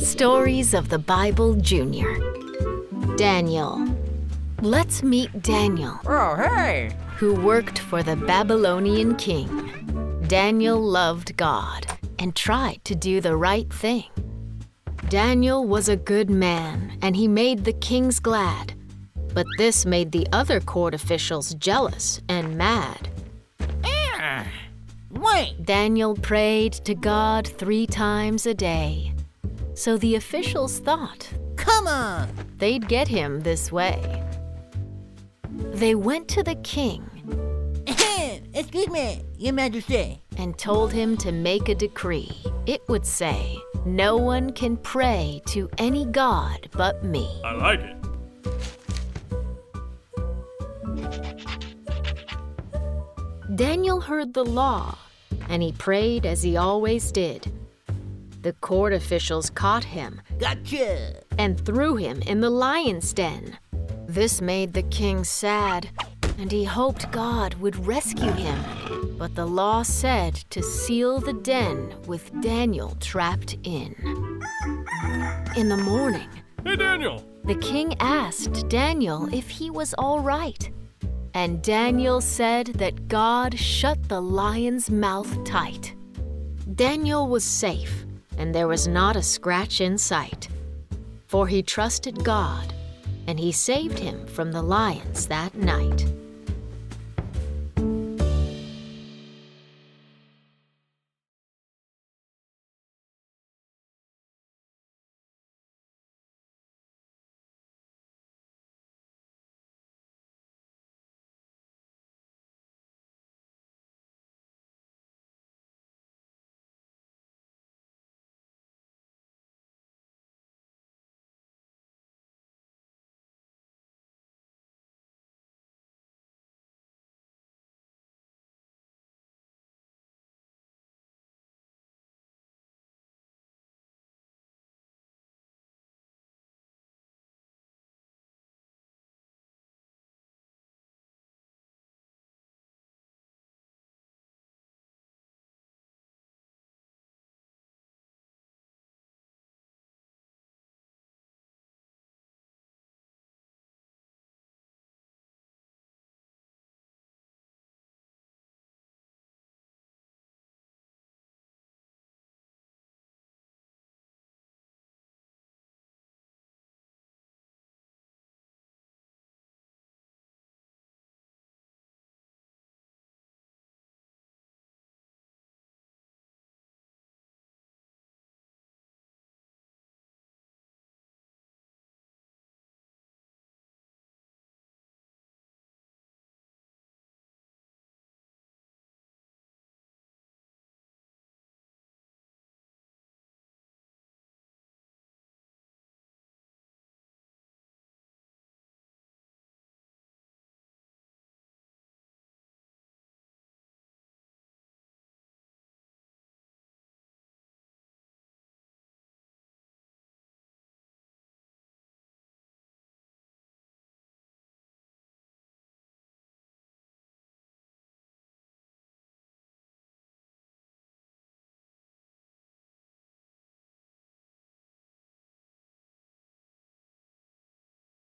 Stories of the Bible Junior. Daniel. Let's meet Daniel, Oh, hey! who worked for the Babylonian king. Daniel loved God and tried to do the right thing. Daniel was a good man and he made the kings glad. But this made the other court officials jealous and mad. Ah, wait! Daniel prayed to God three times a day. So the officials thought Come on! they'd get him this way. They went to the king Excuse me, Your Majesty. and told him to make a decree. It would say, No one can pray to any god but me. I like it. Daniel heard the law, and he prayed as he always did. The court officials caught him Gotcha! and threw him in the lion's den. This made the king sad, and he hoped God would rescue him. But the law said to seal the den with Daniel trapped in. In the morning, Hey, Daniel. the king asked Daniel if he was all right. And Daniel said that God shut the lion's mouth tight. Daniel was safe, and there was not a scratch in sight. For he trusted God, and he saved him from the lions that night.